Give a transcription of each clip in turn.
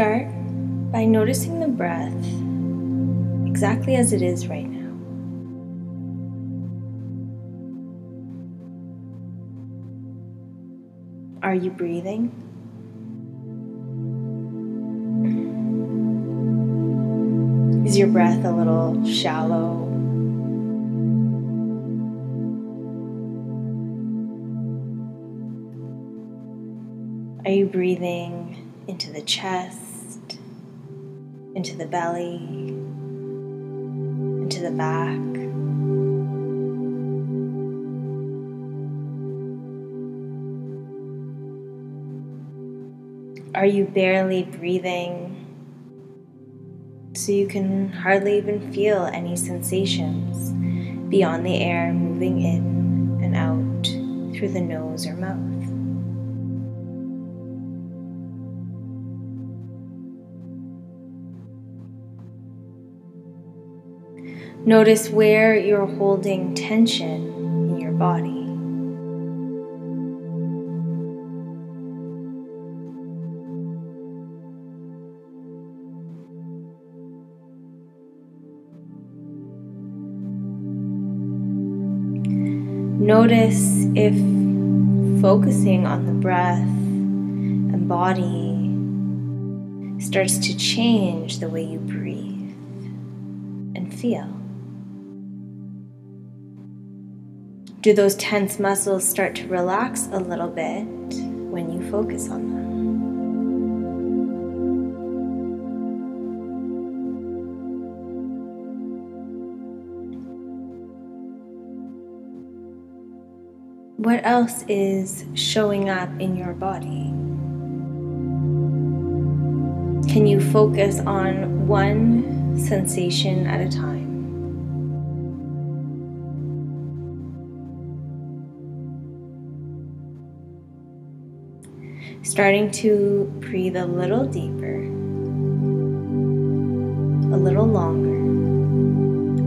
start by noticing the breath exactly as it is right now. Are you breathing? Is your breath a little shallow? Are you breathing into the chest, into the belly, into the back? Are you barely breathing so you can hardly even feel any sensations beyond the air moving in and out through the nose or mouth? Notice where you're holding tension in your body. Notice if focusing on the breath and body starts to change the way you breathe and feel. Do those tense muscles start to relax a little bit when you focus on them? What else is showing up in your body? Can you focus on one sensation at a time? Starting to breathe a little deeper, a little longer,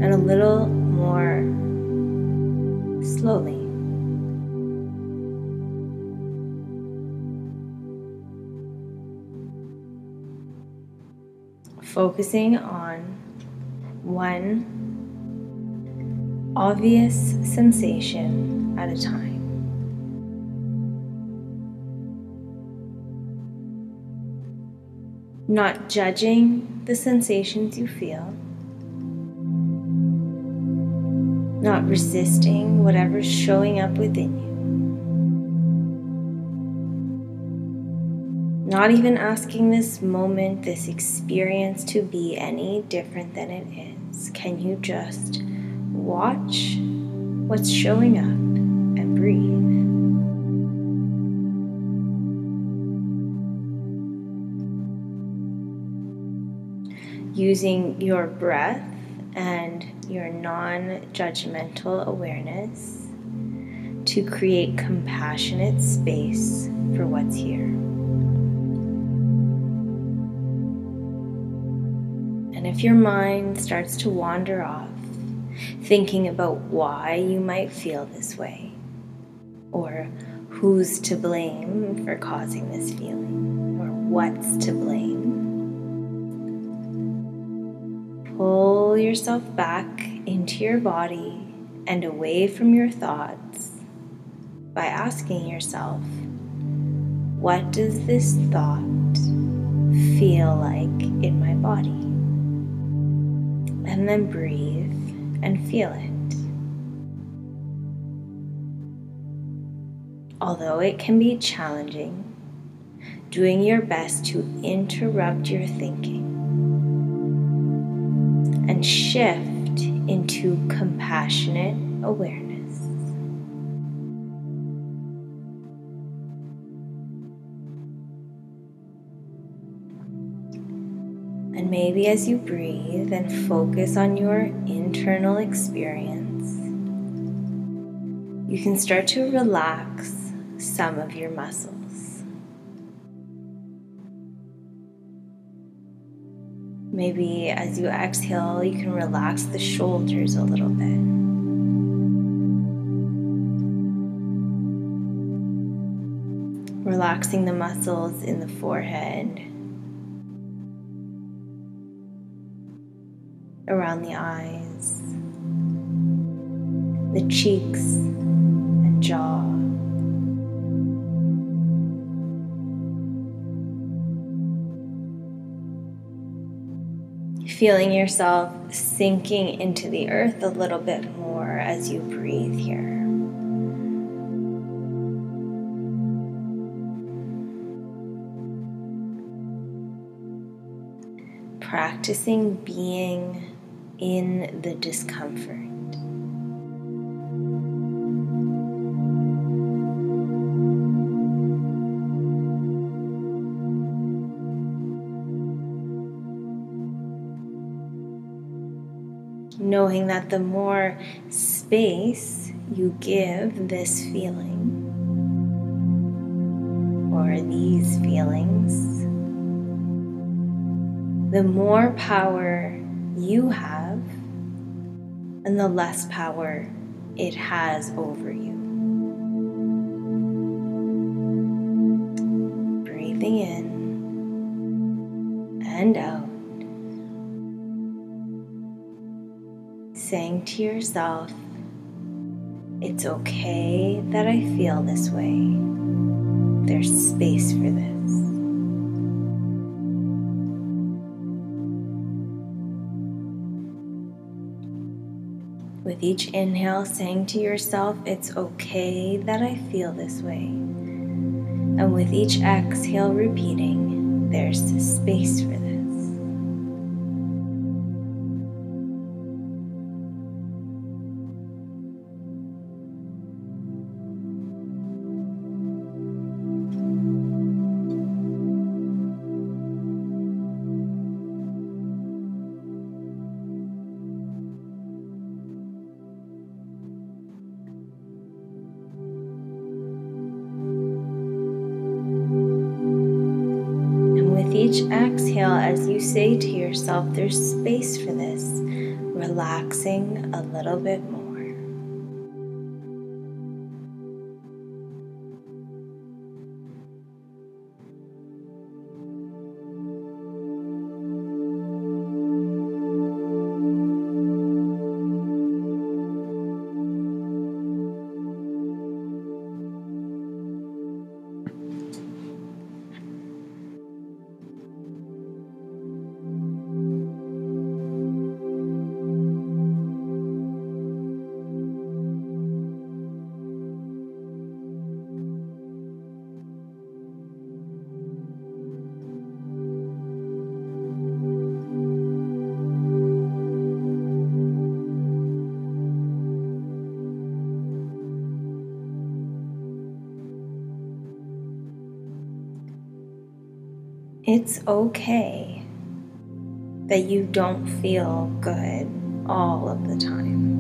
and a little more slowly. focusing on one obvious sensation at a time. Not judging the sensations you feel, not resisting whatever's showing up within you. Not even asking this moment, this experience to be any different than it is. Can you just watch what's showing up and breathe? Using your breath and your non judgmental awareness to create compassionate space for what's here. And if your mind starts to wander off, thinking about why you might feel this way, or who's to blame for causing this feeling, or what's to blame, pull yourself back into your body and away from your thoughts by asking yourself, what does this thought feel like in my body? and then breathe and feel it. Although it can be challenging, doing your best to interrupt your thinking shift into compassionate awareness. And maybe as you breathe and focus on your internal experience, you can start to relax some of your muscles. Maybe as you exhale, you can relax the shoulders a little bit. relaxing the muscles in the forehead, around the eyes, the cheeks, and jaw. Feeling yourself sinking into the earth a little bit more as you breathe here. practicing being in the discomfort. Knowing that the more space you give this feeling or these feelings, the more power you have and the less power it has over you. To yourself, It's okay that I feel this way. There's space for this. With each inhale, saying to yourself, It's okay that I feel this way. And with each exhale, repeating, There's space for this. Yourself, there's space for this, relaxing a little bit more. It's okay that you don't feel good all of the time.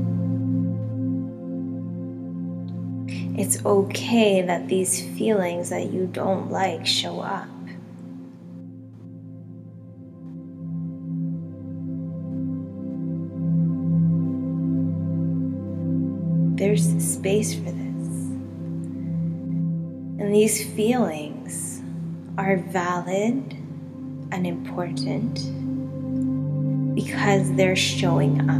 It's okay that these feelings that you don't like show up. There's space for this. And these feelings are valid and important because they're showing up.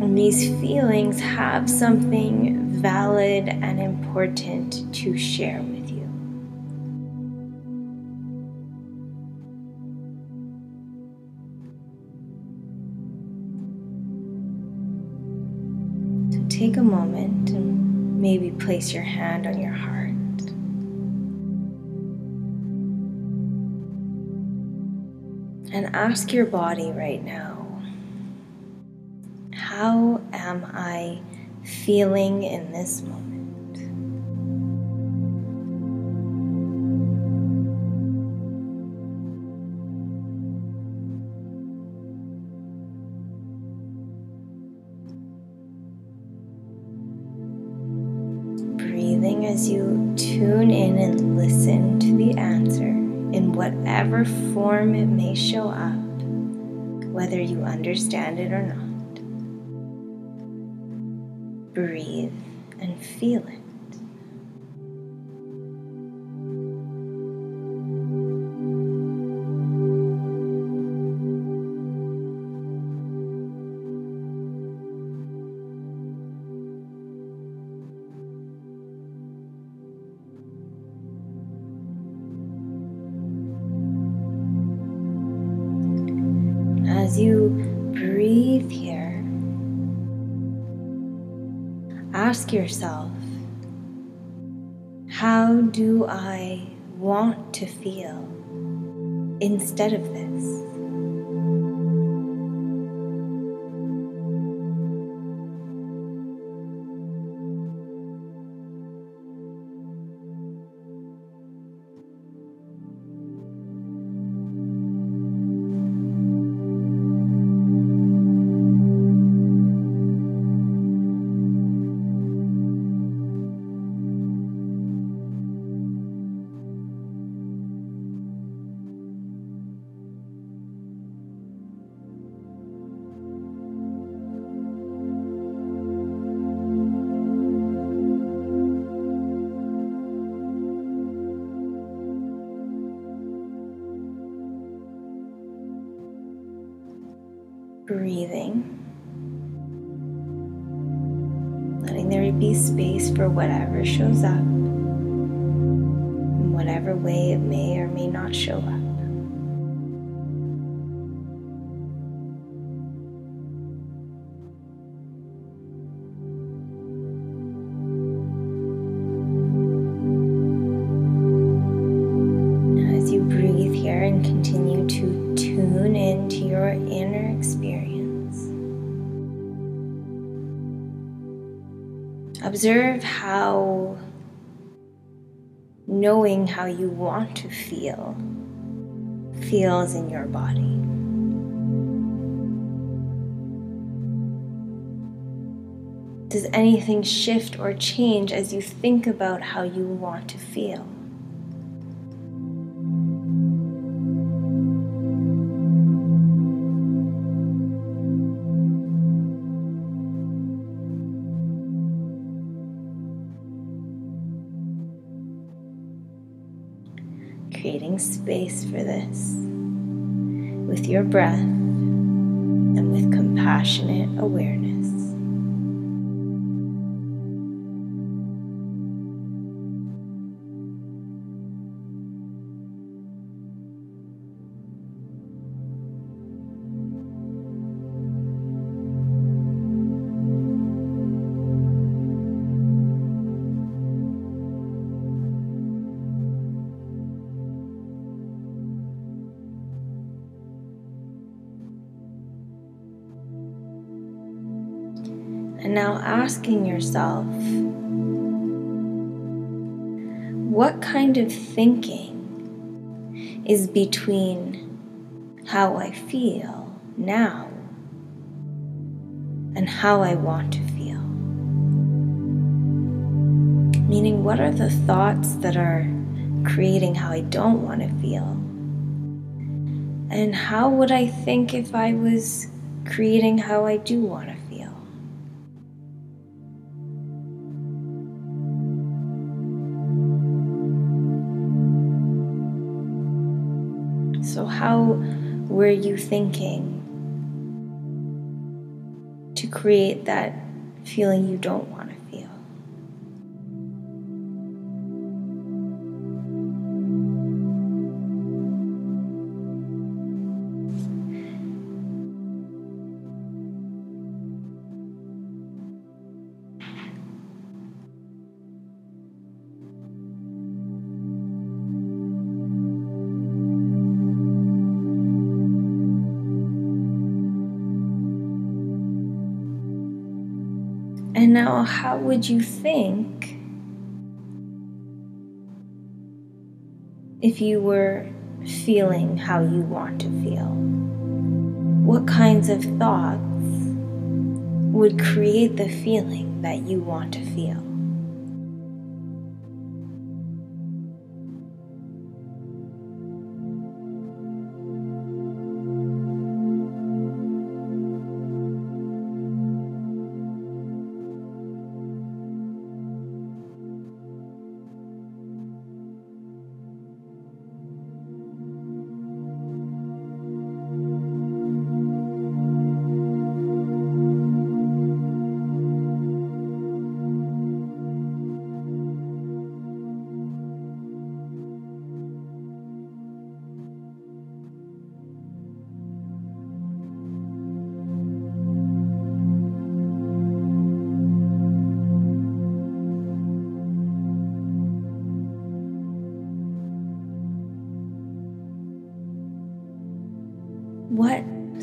And these feelings have something valid and important to share with you. So take a moment and maybe place your hand on your heart. And ask your body right now how am I feeling in this moment? Breathing as you tune in and listen to the answer in whatever form it may show up, whether you understand it or not. Breathe and feel it. as you breathe here, ask yourself, how do I want to feel instead of this? Breathing, letting there be space for whatever shows up, Observe how knowing how you want to feel feels in your body. Does anything shift or change as you think about how you want to feel? Space for this with your breath and with compassionate awareness. And now asking yourself, what kind of thinking is between how I feel now and how I want to feel? Meaning, what are the thoughts that are creating how I don't want to feel? And how would I think if I was creating how I do want to how were you thinking to create that feeling you don't want now, how would you think if you were feeling how you want to feel? What kinds of thoughts would create the feeling that you want to feel?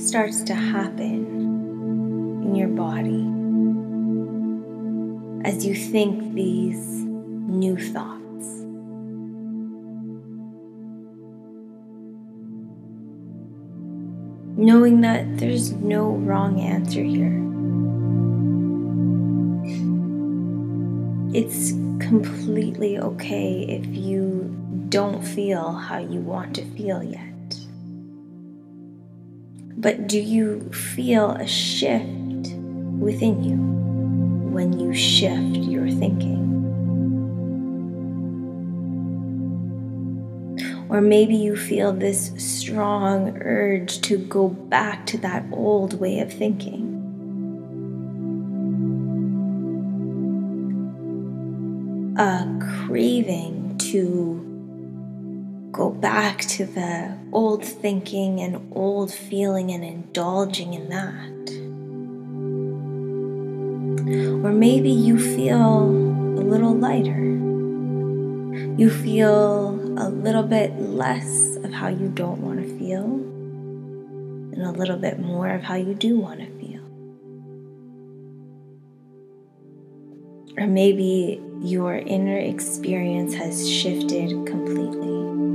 Starts to happen in your body as you think these new thoughts. Knowing that there's no wrong answer here. It's completely okay if you don't feel how you want to feel yet. But do you feel a shift within you when you shift your thinking? Or maybe you feel this strong urge to go back to that old way of thinking. A craving to go back to the old thinking and old feeling and indulging in that. Or maybe you feel a little lighter. You feel a little bit less of how you don't want to feel and a little bit more of how you do want to feel. Or maybe your inner experience has shifted completely.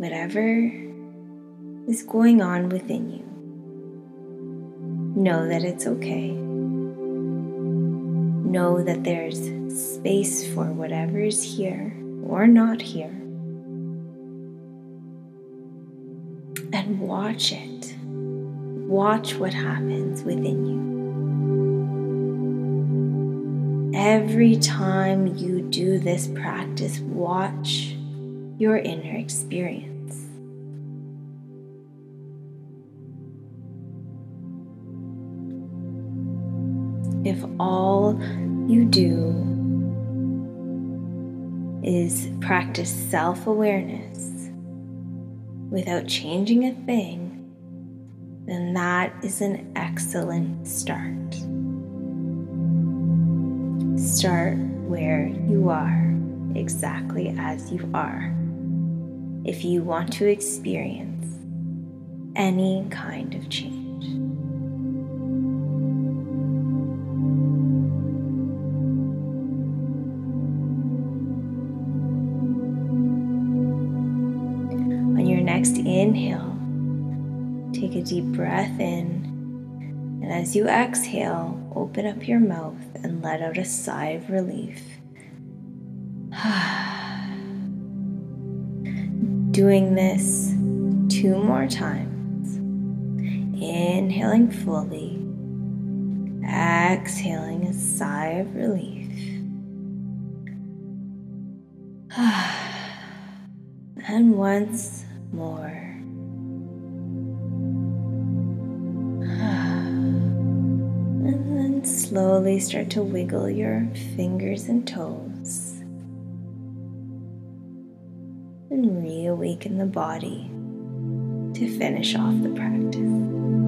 Whatever is going on within you, know that it's okay. Know that there's space for whatever is here or not here. And watch it. Watch what happens within you. Every time you do this practice, watch your inner experience. If all you do is practice self awareness without changing a thing, then that is an excellent start. Start where you are, exactly as you are, if you want to experience any kind of change. Next inhale, take a deep breath in. And as you exhale, open up your mouth and let out a sigh of relief. Doing this two more times. Inhaling fully, exhaling a sigh of relief. and once more. And then slowly start to wiggle your fingers and toes. And reawaken the body to finish off the practice.